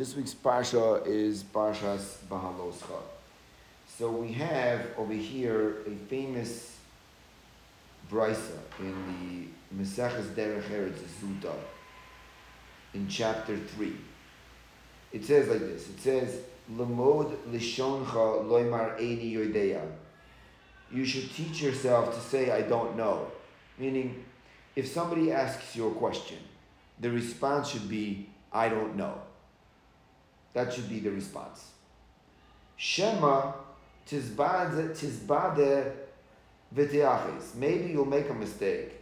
This week's parsha is Parshas Bahaloscha. So we have over here a famous brisa in the Maseches Derech Eretz Zuta in chapter three. It says like this. It says, "Lemod lishoncha loymar eini yodeya." You should teach yourself to say, "I don't know," meaning, if somebody asks you a question, the response should be, "I don't know." That should be the response. Shema tizbade tizbade. Maybe you'll make a mistake.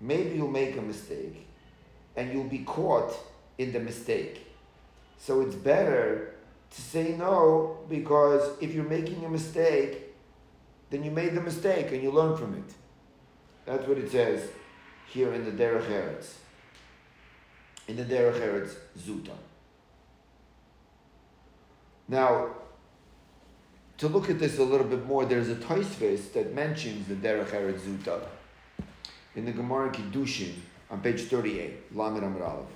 Maybe you'll make a mistake, and you'll be caught in the mistake. So it's better to say no because if you're making a mistake, then you made the mistake and you learn from it. That's what it says here in the Derech Eretz. In the Derech Eretz Zuta. Now, to look at this a little bit more, there's a Taisvis that mentions the Derech Eretz Zuta in the Gemara Kiddushin on page 38, Lamed Amr Aleph.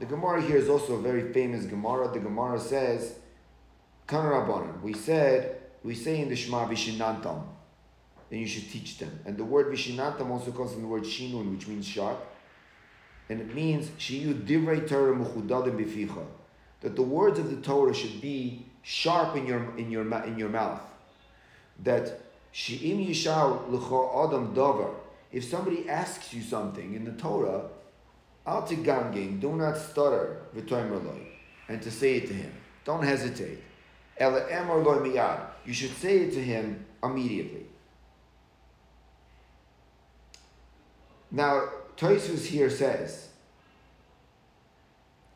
The Gemara here is also a very famous Gemara. The Gemara says, Kan Rabbanan, we said, we say in the Shema Vishinantam, then you should teach them. And the word Vishinantam also comes from the word Shinun, which means sharp. And it means, Shiyu Divrei Torah Muchudadim Bificha that the words of the Torah should be sharp in your in your in your mouth. That she'im yishal l'cho adam davar. If somebody asks you something in the Torah, al tigangin, do not stutter v'toimer and to say it to him. Don't hesitate. Ela emor loy miyad. You should say it to him immediately. Now, Toisus here says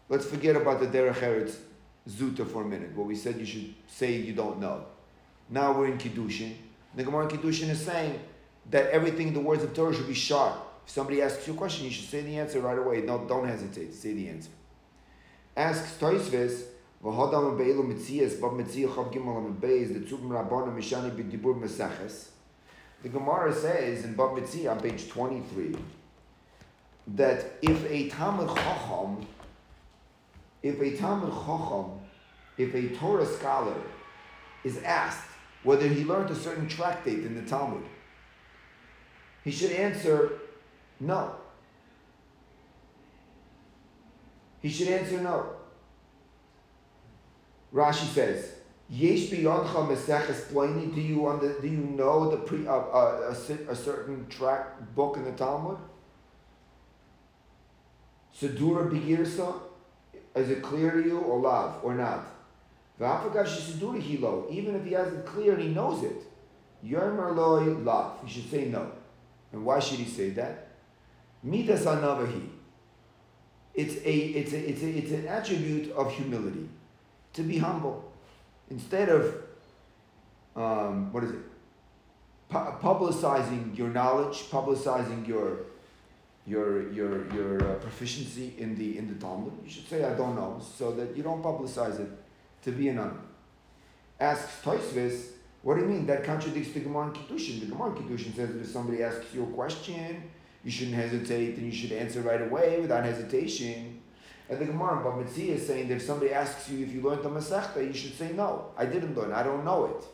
Let's forget about the Derech Eretz Zuta for a minute, where we said you should say you don't know. Now we're in Kiddushin. The Gemara in Kiddushin is saying that everything in the words of Torah should be sharp. If somebody asks you a question, you should say the answer right away. No, don't hesitate. Say the answer. Asks Toisves, V'hodam bab chav gimel the tzubim mishani b'dibur. The Gemara says in Bava Metzia on page 23 that if a Talmud Chacham if a Talmud Chacham, if a Torah scholar is asked whether he learned a certain tractate in the Talmud, he should answer no. He should answer no. Rashi says, Yesh biyodcha meseches plani. Do you under, Do you know the pre uh, uh, a, a, certain track book in the Talmud? Sedura bigirsa. Is it clear to you or love or not? Even if he has it clear and he knows it, Yermer loy love. He should say no. And why should he say that? It's a it's a it's a, it's an attribute of humility, to be humble, instead of um, what is it? publicizing your knowledge, publicizing your your your your uh, proficiency in the in the Talmud. You should say I don't know, so that you don't publicize it to be an honor. Asks Toisvis, what do you mean? That contradicts the Gemara in Kiddushin. The Gemara in Kiddushin says that if somebody asks you a question, you shouldn't hesitate and you should answer right away without hesitation. And the Gemara in Bab is saying that if somebody asks you if you learned the Masechta, you should say no. I didn't learn. I don't know it.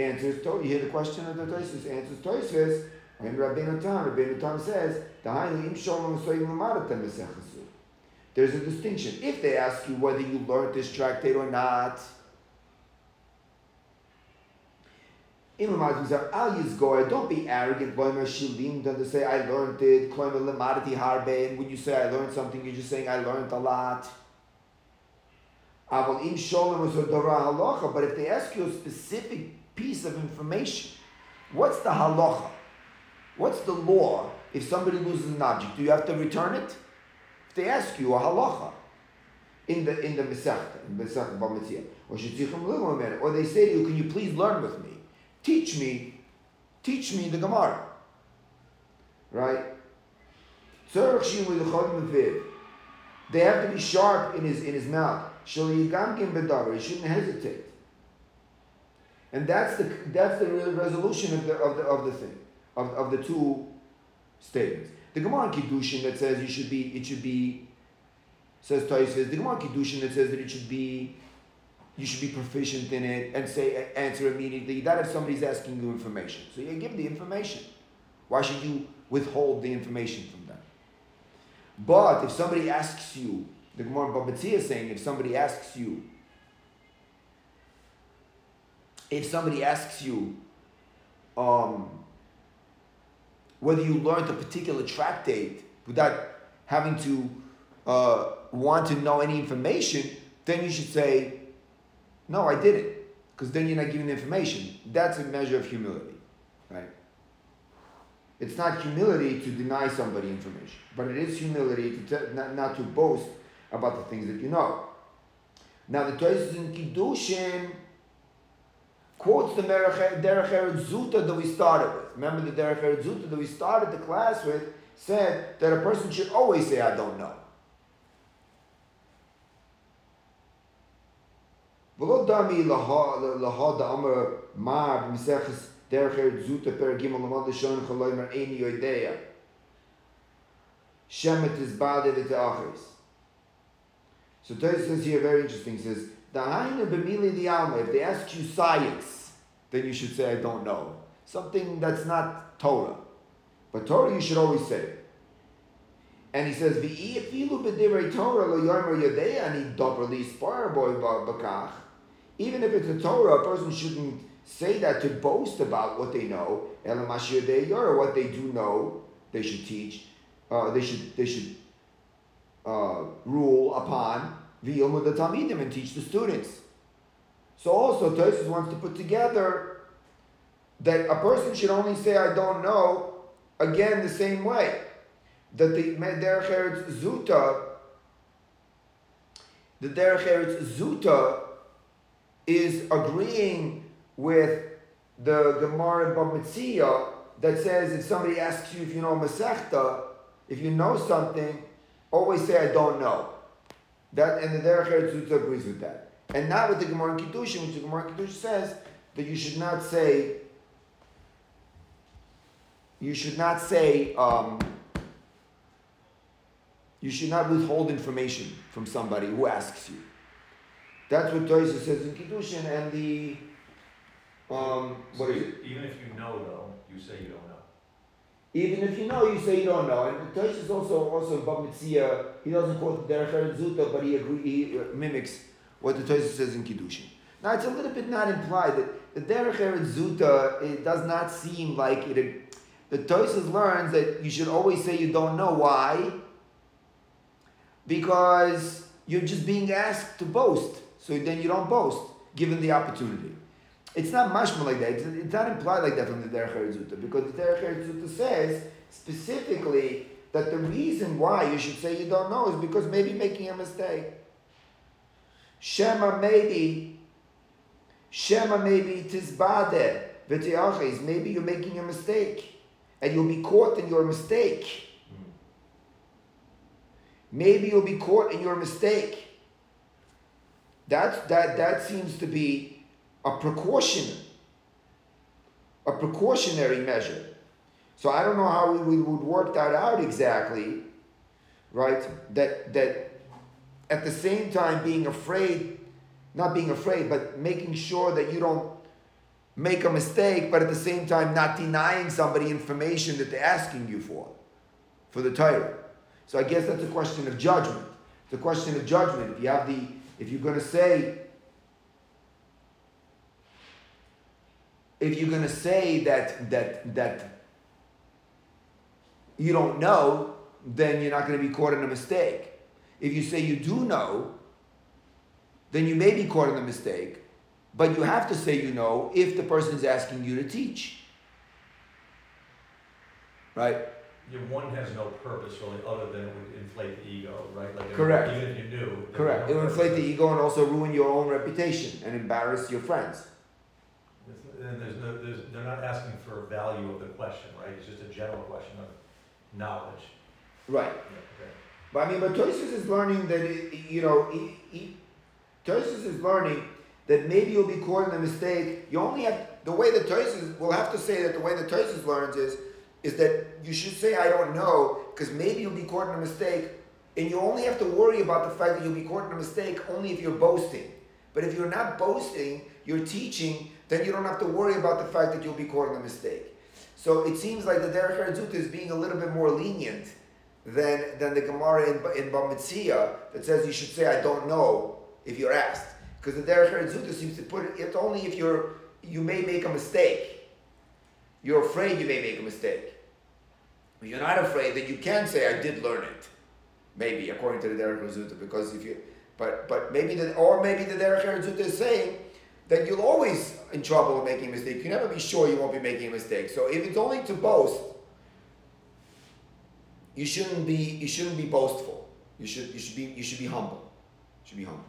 Answers You hear the question of the Toisvis. Answers Toisvis. When Rabbeinu Tam, Rabbeinu Tam says, there's a distinction. If they ask you whether you learned this tractate or not, don't be arrogant, to say I learned it, and when you say I learned something, you're just saying I learned a lot. But if they ask you a specific piece of information, what's the halacha? What's the law if somebody loses an object? Do you have to return it? If they ask you a halacha in the in the Masechta, in Masechta Bava Metzia, or or they say to you, "Can you please learn with me? Teach me, teach me the Gemara." Right? They have to be sharp in his in his mouth. He shouldn't hesitate. And that's the that's the resolution of the of the of the thing of, of the two statements. The Gemara in Kiddushin that says you should be, it should be Says Taisvis, the Gemara Kiddushin that says that it should be, you should be proficient in it and say answer immediately. That if somebody's asking you information, so you give the information. Why should you withhold the information from them? But if somebody asks you, the Gemara Bava Metzia is saying, if somebody asks you, if somebody asks you um, whether you learned a particular tractate without having to uh, want to know any information, then you should say, No, I didn't. Because then you're not giving the information. That's a measure of humility, right? It's not humility to deny somebody information, but it is humility to not, not to boast about the things that you know. Now, the Torah in Kiddushin quotes the Derech Eretz Zuta that we started with remember the Derech Eretz Zuta that we started the class with, said that a person should always say, I don't know. ולא דמי להוד אמר מה So Tosis says here very interesting. He says, Dahainu b'mili the alma. If they ask you science, then you should say, I don't know. Something that's not Torah. But Torah you should always say. And he says. Even if it's a Torah, a person shouldn't say that to boast about what they know. or what they do know, they should teach. Uh, they should they should uh, rule upon the Talmidim and teach the students. So also Tosis wants to put together that a person should only say I don't know again the same way that the Derech Eretz Zuta the Derech Eretz Zuta is agreeing with the Gemara Bava Metzia that says if somebody asks you if you know Masechta, if you know something, always say I don't know. That and the Derech Eretz agrees with that, and not with the Gemara in Kiddushin, which the Gemara in Kiddushin says that you should not say. You should not say. Um, you should not withhold information from somebody who asks you. That's what Toysa says in Kiddushin, and the um, what So is it? Even if you know though, you say you don't know. Even if you know, you say you don't know. And Tosh is also also Bava Metzia. He doesn't quote the Derech Zuta, but he agree, he uh, mimics what the Tosh says in Kiddushin. Now it's a little bit not implied that the Derech Zuta it does not seem like it. The Tosis learns that you should always say you don't know. Why? Because you're just being asked to boast, so then you don't boast, given the opportunity. It's not mashma like that. It's, not implied like that from the Derech Eretz Zuta because the Derech Eretz Zuta says specifically that the reason why you should say you don't know is because maybe making a mistake. Shema maybe, Shema maybe tizbade eh, v'tiachis. Maybe you're making a mistake, and you'll be caught in your mistake. Maybe you'll be caught in your mistake. That that that seems to be a precaution, a precautionary measure. So I don't know how we, we would work that out exactly, right? That that at the same time being afraid, not being afraid, but making sure that you don't make a mistake, but at the same time not denying somebody information that they're asking you for, for the Torah. So I guess that's a question of judgment. It's a question of judgment. If you have the, if you're going to say if you're going to say that that that you don't know, then you're not going to be caught in a mistake. If you say you do know, then you may be caught in a mistake, but you have to say you know if the person is asking you to teach. Right? Yeah, one has no purpose really, other than it would inflate the ego, right? Like Correct. Even if you knew. Correct. It would inflate the ego and also ruin your own reputation and embarrass your friends. And there's no, there's, they're not asking for value of the question, right? It's just a general question of knowledge. Right. Yeah, okay. But I mean, but Tosis is learning that it, you know, he, he, is learning that maybe you'll be caught in a mistake. You only have the way that Tosis will have to say that the way that Tosis learns is is that you should say I don't know because maybe you'll be caught in a mistake, And you only have to worry about the fact that you'll be caught in a mistake only if you're boasting. But if you're not boasting, you're teaching, then you don't have to worry about the fact that you'll be caught in a mistake. So it seems like the Derech Eretz is being a little bit more lenient than, than the Gemara in, in Bava Metzia that says you should say, I don't know, if you're asked. Because the Derech Eretz seems to put it, it's only if you're, you may make a mistake. You're afraid you may make a mistake. You're not afraid, then you can say, I did learn it. Maybe, according to the Derech Eretz because if you, but, but maybe the, or maybe the Derech Eretz is saying, that you'll always in trouble with making a mistake. You never be sure you won't be making a mistake. So if it's only to boast, you shouldn't be you shouldn't be boastful. You should you should be you should be humble. You should be humble.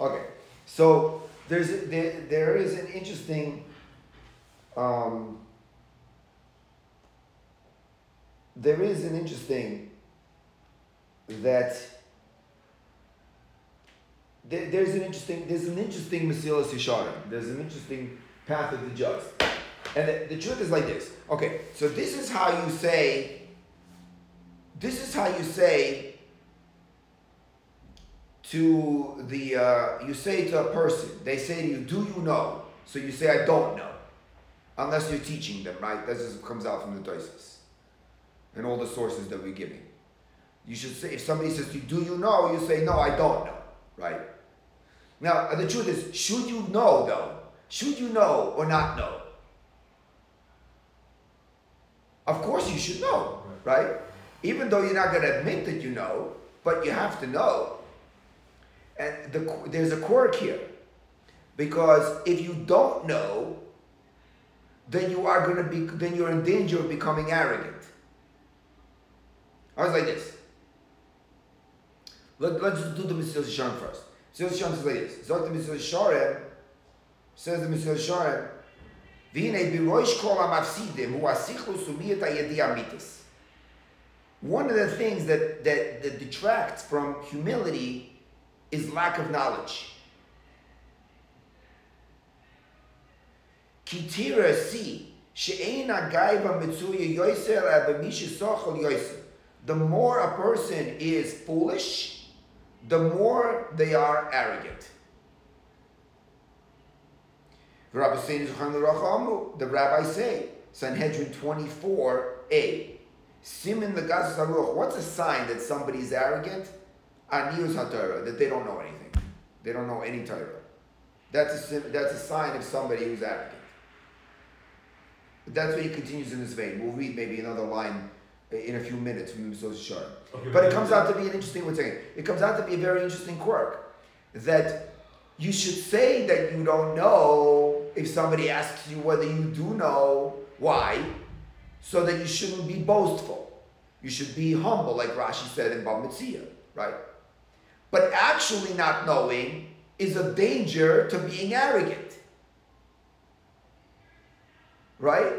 Okay. So there's there, there is an interesting um, there is an interesting that there, there's an interesting there's an interesting Mesilas Yesharim. There's an interesting path of the just. And the, the, truth is like this. Okay, so this is how you say. This is how you say. To the uh, you say to a person, they say to you, "Do you know?" So you say, "I don't know," unless you're teaching them, right? This is, comes out from the Toises and all the sources that we're giving. You should say if somebody says to you, "Do you know?" You say, "No, I don't know," right? Now, the truth is, should you know though? Should you know or not know? Of course you should know, right? Even though you're not going to admit that you know, but you have to know. And the, there's a quirk here. Because if you don't know, then you are going to be, then you're in danger of becoming arrogant. I was like this. Let, let's do the Mesilas Yesharim first. Mesilas Yesharim says like this. Zot the Mesilas Yesharim, says the Mesilas Yesharim, V'hinei b'roish kol ha-mafsidim hu ha-sichlus umiyat ha-yedi. One of the things that, that, that detracts from humility is lack of knowledge. Kitira si. The more a person is foolish, the more they are arrogant. The rabbis say, Sanhedrin 24a, Simin the what's a sign that somebody is arrogant? Aniyus HaTorah, that they don't know anything. They don't know any Torah. That's a, that's a sign of somebody who's arrogant. But that's what he continues in this vein. We'll read maybe another line in a few minutes from Mesilas Yesharim. Okay, but it comes out to be an interesting, what's saying, it comes out to be a very interesting quirk that you should say that you don't know if somebody asks you whether you do know. Why? So that you shouldn't be boastful. You should be humble, like Rashi said in Bava Metzia, right? But actually not knowing is a danger to being arrogant. Right?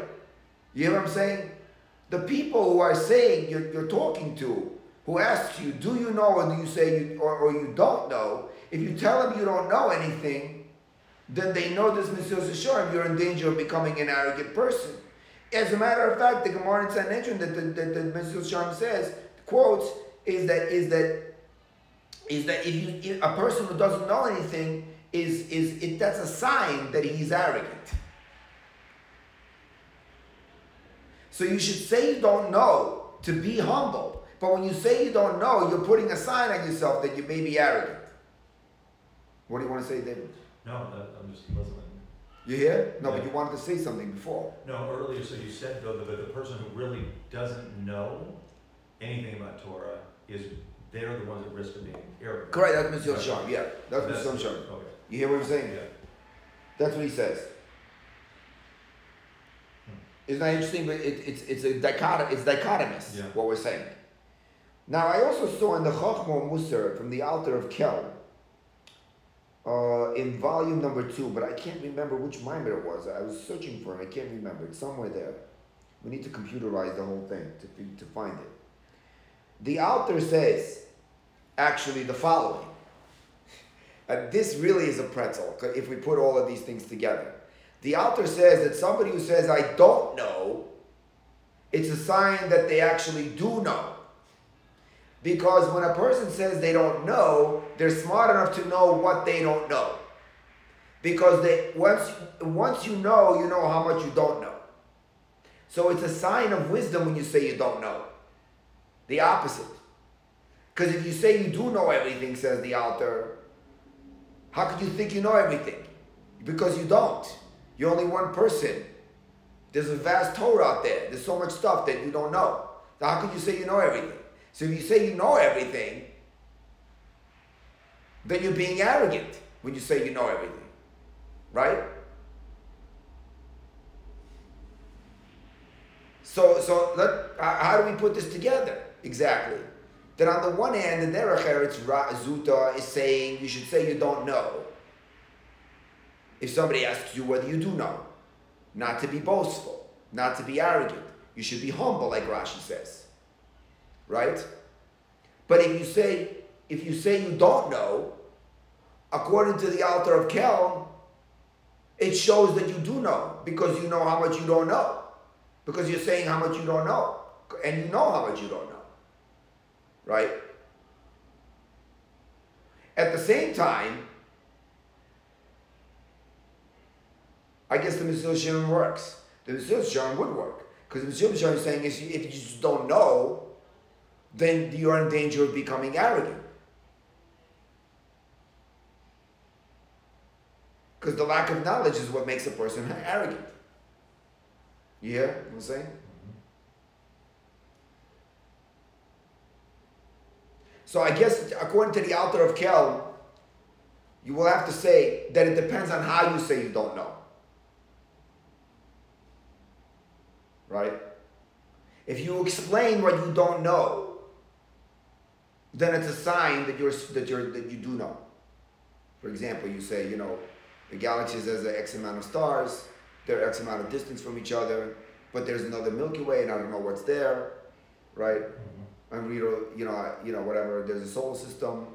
You hear what I'm saying? The people who are saying you're, you're talking to, who ask you, do you know or do you say you, or, or you don't know, if you tell them you don't know anything, then they know this Mesilas Yesharim, you're in danger of becoming an arrogant person. As a matter of fact, the Gemara in Sanhedrin that the, that the Mesilas Yesharim says, quotes, is that is that is that if you if a person who doesn't know anything is is it that's a sign that he's arrogant. So you should say you don't know to be humble. But when you say you don't know, you're putting a sign on yourself that you may be arrogant. What do you want to say, David? No, I'm just listening. You hear? No, yeah. but you wanted to say something before. No, earlier, so you said though that the person who really doesn't know anything about Torah is they're the ones at risk of being arrogant. Correct, that's Mr. Sharp, yeah. That's, that's Mr. Sharp. Okay. You hear what I'm saying? Yeah. That's what he says. Isn't that interesting? But it, it's it's a dichotom. It's dichotomous. Yeah. What we're saying. Now I also saw in the Chachmo Musar from the Alter of Kelm. Uh, in volume number two, but I can't remember which mimer it was. I was searching for it. I can't remember. It's somewhere there. We need to computerize the whole thing to, to find it. The Alter says, actually, the following. And this really is a pretzel if we put all of these things together. The Alter says that somebody who says, I don't know, it's a sign that they actually do know. Because when a person says they don't know, they're smart enough to know what they don't know. Because they once once you know, you know how much you don't know. So it's a sign of wisdom when you say you don't know. The opposite. Because if you say you do know everything, says the Alter, how could you think you know everything? Because you don't. You're only one person. There's a vast Torah out there. There's so much stuff that you don't know. So how could you say you know everything? So if you say you know everything, then you're being arrogant when you say you know everything. Right? So, so let, how do we put this together exactly? That on the one hand, the Derech Eretz Zuta is saying you should say you don't know. If somebody asks you whether you do know, not to be boastful, not to be arrogant. You should be humble, like Rashi says. Right? But if you say, if you say you don't know, according to the Alter of Kelm, it shows that you do know because you know how much you don't know. Because you're saying how much you don't know. And you know how much you don't know. Right? At the same time, I guess the Yesharim works. The Yesharim would work. Because the Yesharim is saying is if you just don't know, then you're in danger of becoming arrogant. Because the lack of knowledge is what makes a person arrogant. You hear what I'm saying? So I guess according to the Alter of Kelm, you will have to say that it depends on how you say you don't know. Right? If you explain what you don't know, then it's a sign that you're that you're that you do know. For example, you say, you know, the galaxy has X amount of stars, they're X amount of distance from each other, but there's another Milky Way and I don't know what's there, right? And we, you know, you know, whatever. There's a solar system.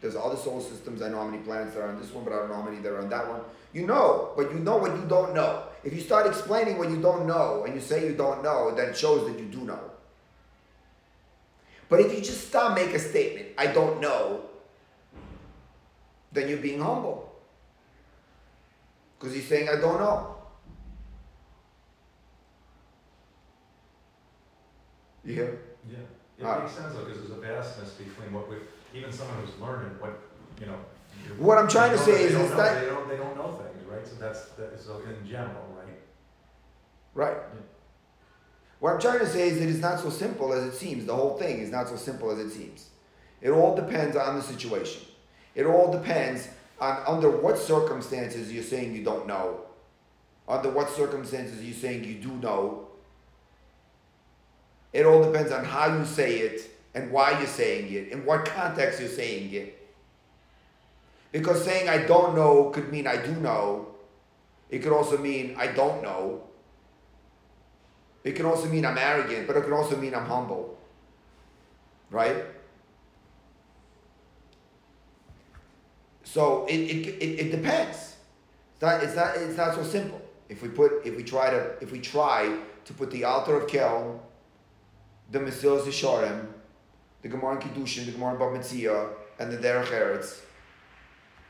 There's other solar systems. I know how many planets there are on this one, but I don't know how many there are on that one. You know, but you know what you don't know. If you start explaining what you don't know and you say you don't know, then it shows that you do know. But if you just stop, make a statement, I don't know, then you're being humble. Because he's saying, I don't know. You hear? Yeah, it All makes sense though, because there's a vastness between what we, even someone who's learning, what, you know. What I'm trying to say is, is that. They don't, they don't know things, right? So that's, that, so in general, right? Right. What I'm trying to say is that it's not so simple as it seems. The whole thing is not so simple as it seems. It all depends on the situation. It all depends on under what circumstances you're saying you don't know, under what circumstances you're saying you do know. It all depends on how you say it and why you're saying it, in what context you're saying it. Because saying I don't know could mean I do know. It could also mean I don't know. It could also mean I'm arrogant, but it could also mean I'm humble. Right? So it, it, it, it depends. It's not, it's, not, it's not so simple. If we put if we try to if we try to put the Alter of Kelm, the Mesilas Yesharim, the Gemara in Kiddushin, the Gemara in Metzia, and the Derech Eretz,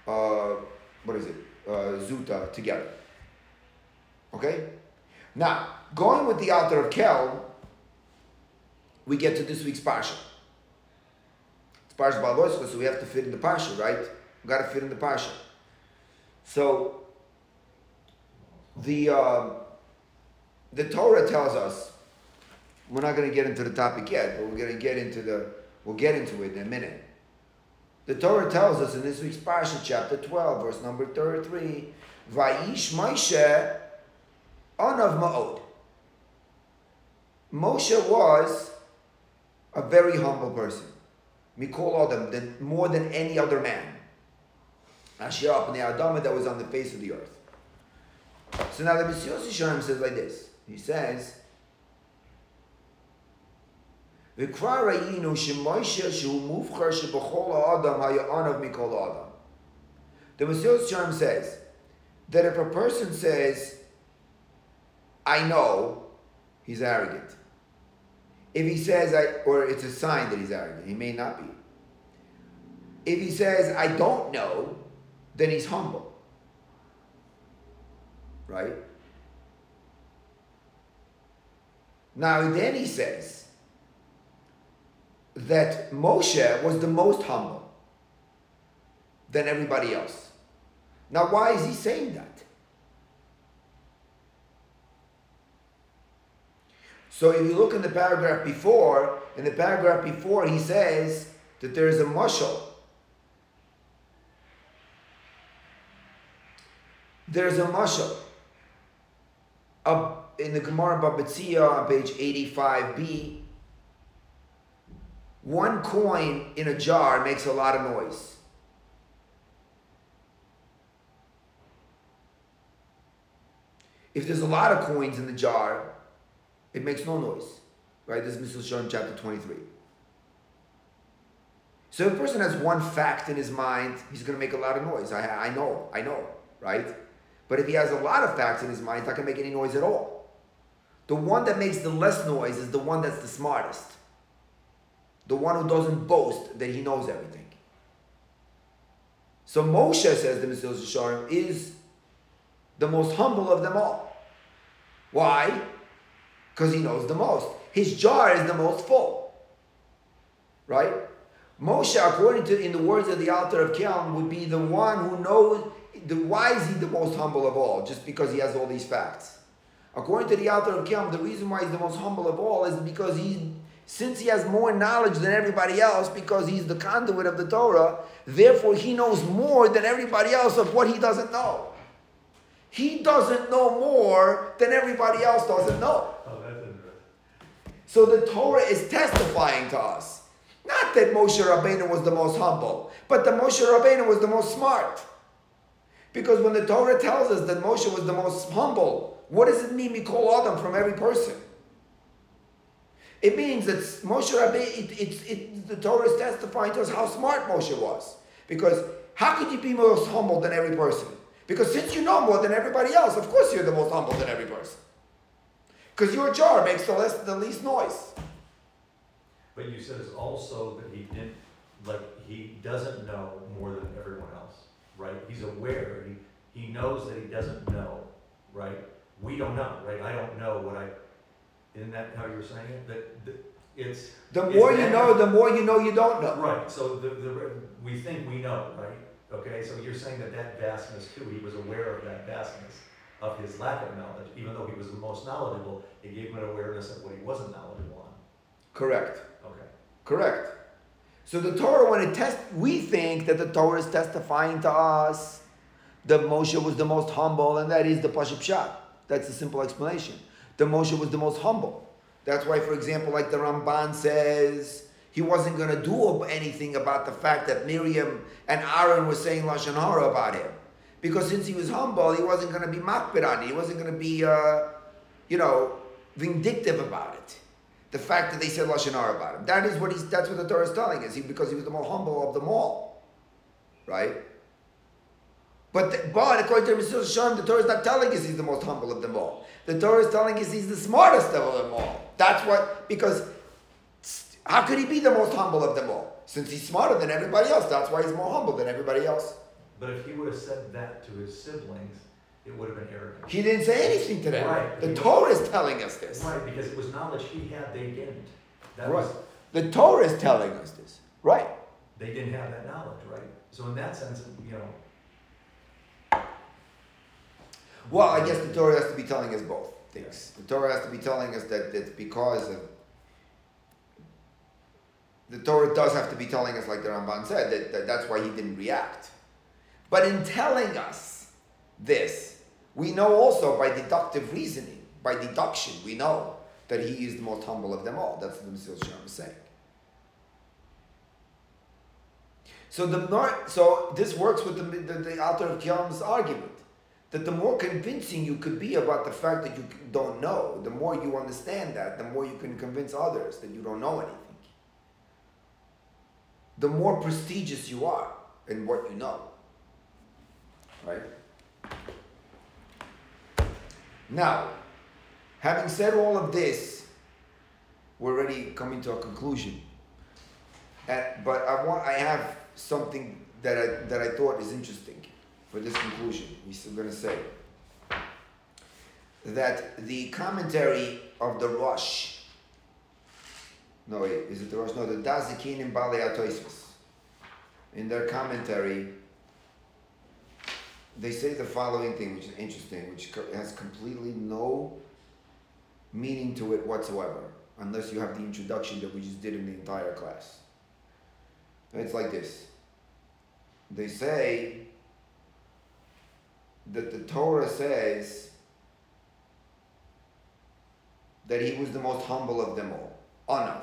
uh, what is it, uh, Zuta together. Okay? Now, going with the Alter of Kelm, we get to this week's Parsha. It's Parsha Baloischa, so we have to fit in the Parsha, right? We got to fit in the Parsha. So, the, uh, the Torah tells us, we're not going to get into the topic yet, but we're going to get into the, we'll get into it in a minute. The Torah tells us in this week's Parsha, chapter 12, verse number 33, Vayish Moshe Anav Ma'od. Moshe was a very humble person. Mikol Adam, than, more than any other man. Asher the Adama that was on the face of the earth. So now the Mesilas Yesharim says like this. He says, וכבר ראינו שמוישה שהוא מובחר שבכל האדם היה ענב מכל האדם. The Mesilas Yesharim says that if a person says, I know, he's arrogant. If he says, I, or it's a sign that he's arrogant, he may not be. If he says, I don't know, then he's humble. Right? Now, then he says, that Moshe was the most humble than everybody else. Now, why is he saying that? So, if you look in the paragraph before, in the paragraph before, he says that there is a mushal. There's a mushal. Up in the Gemara Bava Metzia on page 85b, one coin in a jar makes a lot of noise. If there's a lot of coins in the jar, it makes no noise. Right? This is Mishal chapter 23. So if a person has one fact in his mind, he's going to make a lot of noise. I, I know, I know, right? But if he has a lot of facts in his mind, he's not going to make any noise at all. The one that makes the less noise is the one that's the smartest. The one who doesn't boast that he knows everything. So Moshe, says the Mesilas Yesharim, is the most humble of them all. Why? Because he knows the most. His jar is the most full. Right? Moshe, according to in the words of the Alter of Kelm, would be the one who knows the why is he the most humble of all, just because he has all these facts. According to the Alter of Kelm, the reason why he's the most humble of all is because he since he has more knowledge than everybody else, because he's the conduit of the Torah, therefore he knows more than everybody else of what he doesn't know. He doesn't know more than everybody else doesn't know. Oh. So the Torah is testifying to us. Not that Moshe Rabbeinu was the most humble, but that Moshe Rabbeinu was the most smart. Because when the Torah tells us that Moshe was the most humble, what does it mean we call Adam from every person? It means that Moshe Rabbeinu, it, it, it, the Torah is testifying to us how smart Moshe was. Because how could you be most humble than every person? Because since you know more than everybody else, of course you're the most humble than every person. Because your jar makes the, less, the least noise. But you said it's also that he didn't, like, he doesn't know more than everyone else, right? He's aware, he, he knows that he doesn't know, right? We don't know, right? I don't know what I, isn't that how you were saying it? That, that it's. The it's more you that- know, the more you know you don't know. Right, so the, the, we think we know, right? Okay, so you're saying that that vastness too, he was aware of that vastness of his lack of knowledge, even though he was the most knowledgeable, it gave him an awareness of what he wasn't knowledgeable on. Correct. Okay. Correct. So the Torah, when it test, we think that the Torah is testifying to us that Moshe was the most humble, and that is the Pashup Shot. That's the simple explanation. The Moshe was the most humble. That's why, for example, like the Ramban says, he wasn't going to do anything about the fact that Miriam and Aaron were saying lashon hara about him, because since he was humble, he wasn't going to be makbid. He wasn't going to be, uh, you know, vindictive about it. The fact that they said lashon hara about him. That is what he's. That's what the Torah is telling us. He, because he was the more humble of them all, right? But, the, but according to Mesilas Yesharim, the Torah is not telling us he's the most humble of them all. The Torah is telling us he's the smartest of them all. That's what, because how could he be the most humble of them all? Since he's smarter than everybody else, that's why he's more humble than everybody else. But if he would have said that to his siblings, it would have been arrogant. He didn't say anything to them. Right. The Torah is telling us this. Right, because it was knowledge he had, they didn't. That Right. was, The Torah is telling us this. Right. they didn't have that knowledge, right? So in that sense, you know, Well, I guess the Torah has to be telling us both things. The Torah has to be telling us that it's because of. The Torah does have to be telling us, like the Ramban said, that, that that's why he didn't react. But in telling us this, we know also by deductive reasoning, by deduction, we know that he is the most humble of them all. That's what the Mesilas Yesharim is saying. So the so this works with the the, the Alter of Kelm's argument that the more convincing you could be about the fact that you don't know, the more you understand that, the more you can convince others that you don't know anything. The more prestigious you are in what you know. Right? Now, having said all of this, we're already coming to a conclusion. And, but I want, I have something that I, that I thought is interesting for this conclusion. Still going to say that the commentary of the Rosh, no wait, is it the Rosh? No, the Dazikin and Bale Atoisus. In their commentary, they say the following thing, which is interesting, which has completely no meaning to it whatsoever, unless you have the introduction that we just did in the entire class. It's like this. They say that the Torah says that he was the most humble of them all. Anav.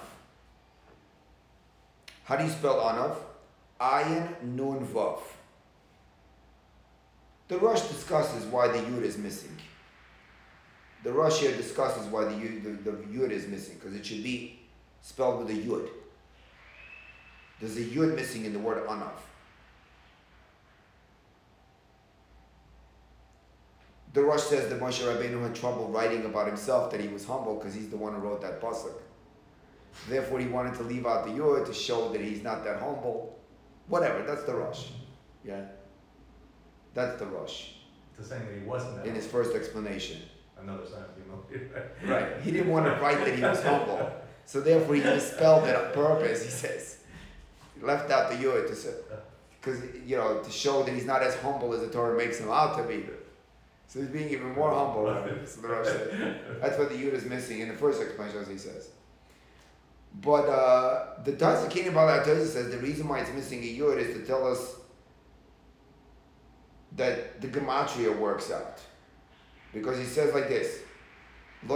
How do you spell Anav? Ayin Nun Vav. The Rosh discusses why the Yud is missing. The Rosh here discusses why the Yud, the, the Yud is missing, because it should be spelled with a Yud. There's a Yud missing in the word Anav. The Rosh says that Moshe Rabbeinu had trouble writing about himself, that he was humble because he's the one who wrote that pasuk. Therefore, he wanted to leave out the Yud to show that he's not that humble. Whatever, that's the Rosh. Yeah? That's the Rosh. To saying that he wasn't that. In his first explanation. Another sign of humility. right. He didn't want to write that he was humble. So therefore, he misspelled it on purpose, he says. He left out the Yud to because, you know, to show that he's not as humble as the Torah makes him out to be. So he's being even more humble. so the Rosh said. That's what the Yud is missing in the first explanation, as he says. But uh, the Tazakini Balatazah says the reason why it's missing a Yud is to tell us that the Gematria works out. Because he says like this. The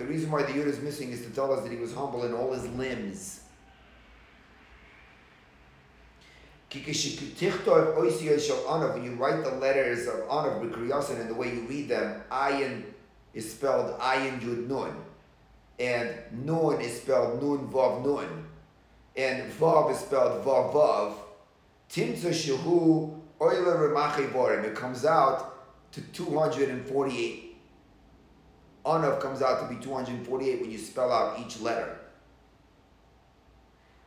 reason why the Yud is missing is to tell us that he was humble in all his limbs. When you write the letters of Anav and the way you read them, Ayin is spelled Ayin Yud Nun. And Nun is spelled Nun Vav Nun. And Vav is spelled Vav Vav. Timtza Shehu Oiler Remache Borim. It comes out to 248. Anav comes out to be 248 when you spell out each letter.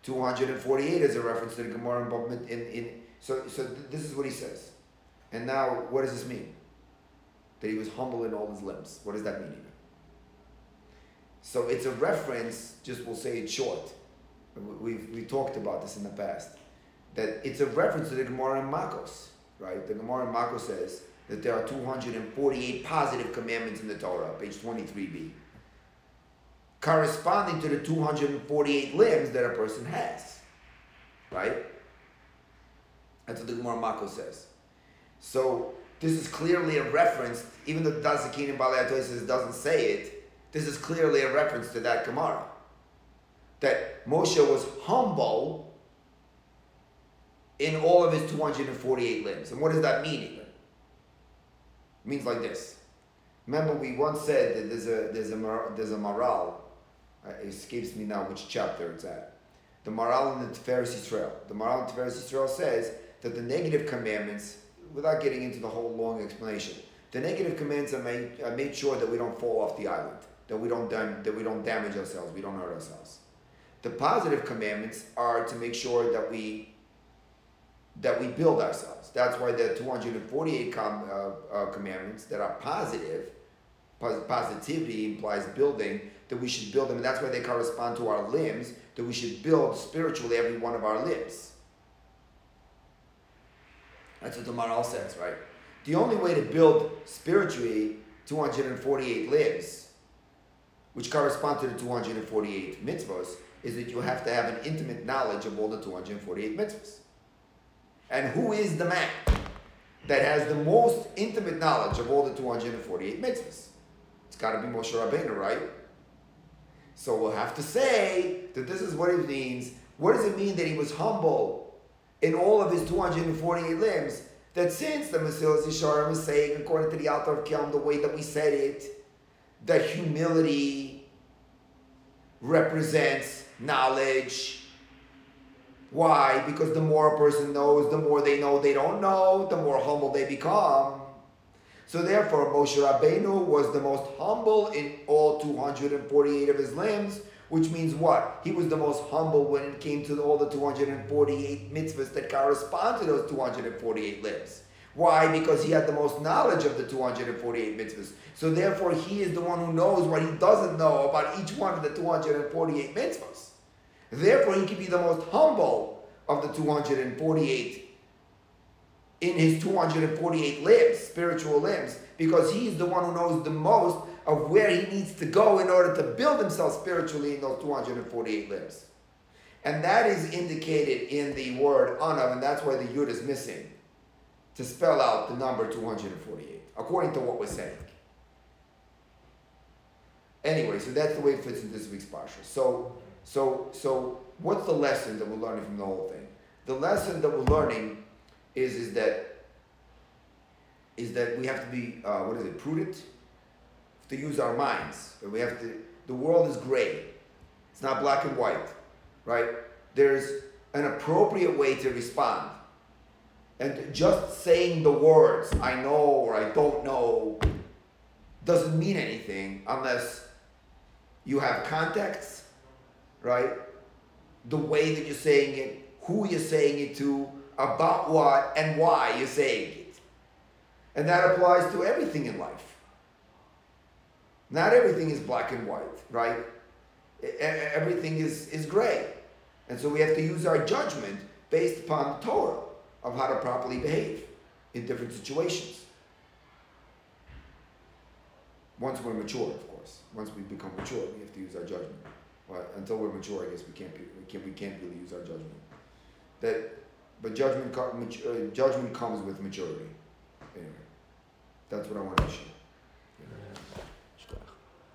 248 is a reference to the Gemara in, in, in so, so th- this is what he says. And now, what does this mean? That he was humble in all his limbs. What does that mean even? So it's a reference, just we'll say it short. We've, we talked about this in the past. That it's a reference to the Gemara in Makos, right? The Gemara in Makos says that there are 248 positive commandments in the Torah, page 23b corresponding to the 248 limbs that a person has. Right? That's what the Gemara Mako says. So this is clearly a reference, even though Dazakin and Balaatosis doesn't say it, this is clearly a reference to that Gemara. That Moshe was humble in all of his 248 limbs. And what does that mean even? It means like this. Remember, we once said that there's a there's a there's a Maharal uh, escapes me now which chapter it's at. The Maharal in the Tiferes Yisrael. The Maharal in Tiferes Yisrael says that the negative commandments, without getting into the whole long explanation, the negative commands are made, are made sure that we don't fall off the island, that we don't dam- that we don't damage ourselves, we don't hurt ourselves. The positive commandments are to make sure that we that we build ourselves. That's why the 248 com- uh, uh, commandments that are positive, pos- positivity implies building, that we should build them, and that's why they correspond to our limbs, that we should build spiritually every one of our limbs. That's what the Maharal says, right? The only way to build spiritually 248 limbs, which correspond to the 248 mitzvahs, is that you have to have an intimate knowledge of all the 248 mitzvahs. And who is the man that has the most intimate knowledge of all the 248 mitzvahs? It's got to be Moshe Rabbeinu, right? So we'll have to say that this is what it means. What does it mean that he was humble in all of his 248 limbs? That since the Mesilas Yesharim is saying, according to the Alter of Kelm, the way that we said it, that humility represents knowledge. Why? Because the more a person knows, the more they know they don't know, the more humble they become. So therefore, Moshe Rabbeinu was the most humble in all 248 of his limbs, which means what? He was the most humble when it came to all the 248 mitzvahs that correspond to those 248 limbs. Why? Because he had the most knowledge of the 248 mitzvahs. So therefore, he is the one who knows what he doesn't know about each one of the 248 mitzvahs. Therefore, he can be the most humble of the 248 in his 248 limbs, spiritual limbs, because he's the one who knows the most of where he needs to go in order to build himself spiritually in those 248 limbs. And that is indicated in the word anav, and that's why the yud is missing to spell out the number 248, according to what we're saying. Anyway, so that's the way it fits in this week's parsha. So, so, so, what's the lesson that we're learning from the whole thing? The lesson that we're learning is is that is that we have to be uh, what is it prudent to use our minds. We have to the world is gray. It's not black and white right? There's an appropriate way to respond. And just saying the words i know or i don't know doesn't mean anything unless you have context right? The way that you're saying it who you're saying it to about what and why you're saying it. And that applies to everything in life. Not everything is black and white, right? Everything is, is gray. And so we have to use our judgment based upon the Torah of how to properly behave in different situations. Once we're mature, of course. Once we become mature, we have to use our judgment. Until we're mature, I guess we can't, be, we can't, we can't really use our judgment. That but judgment, uh, judgment comes with maturity. Anyway, that's what I want to share.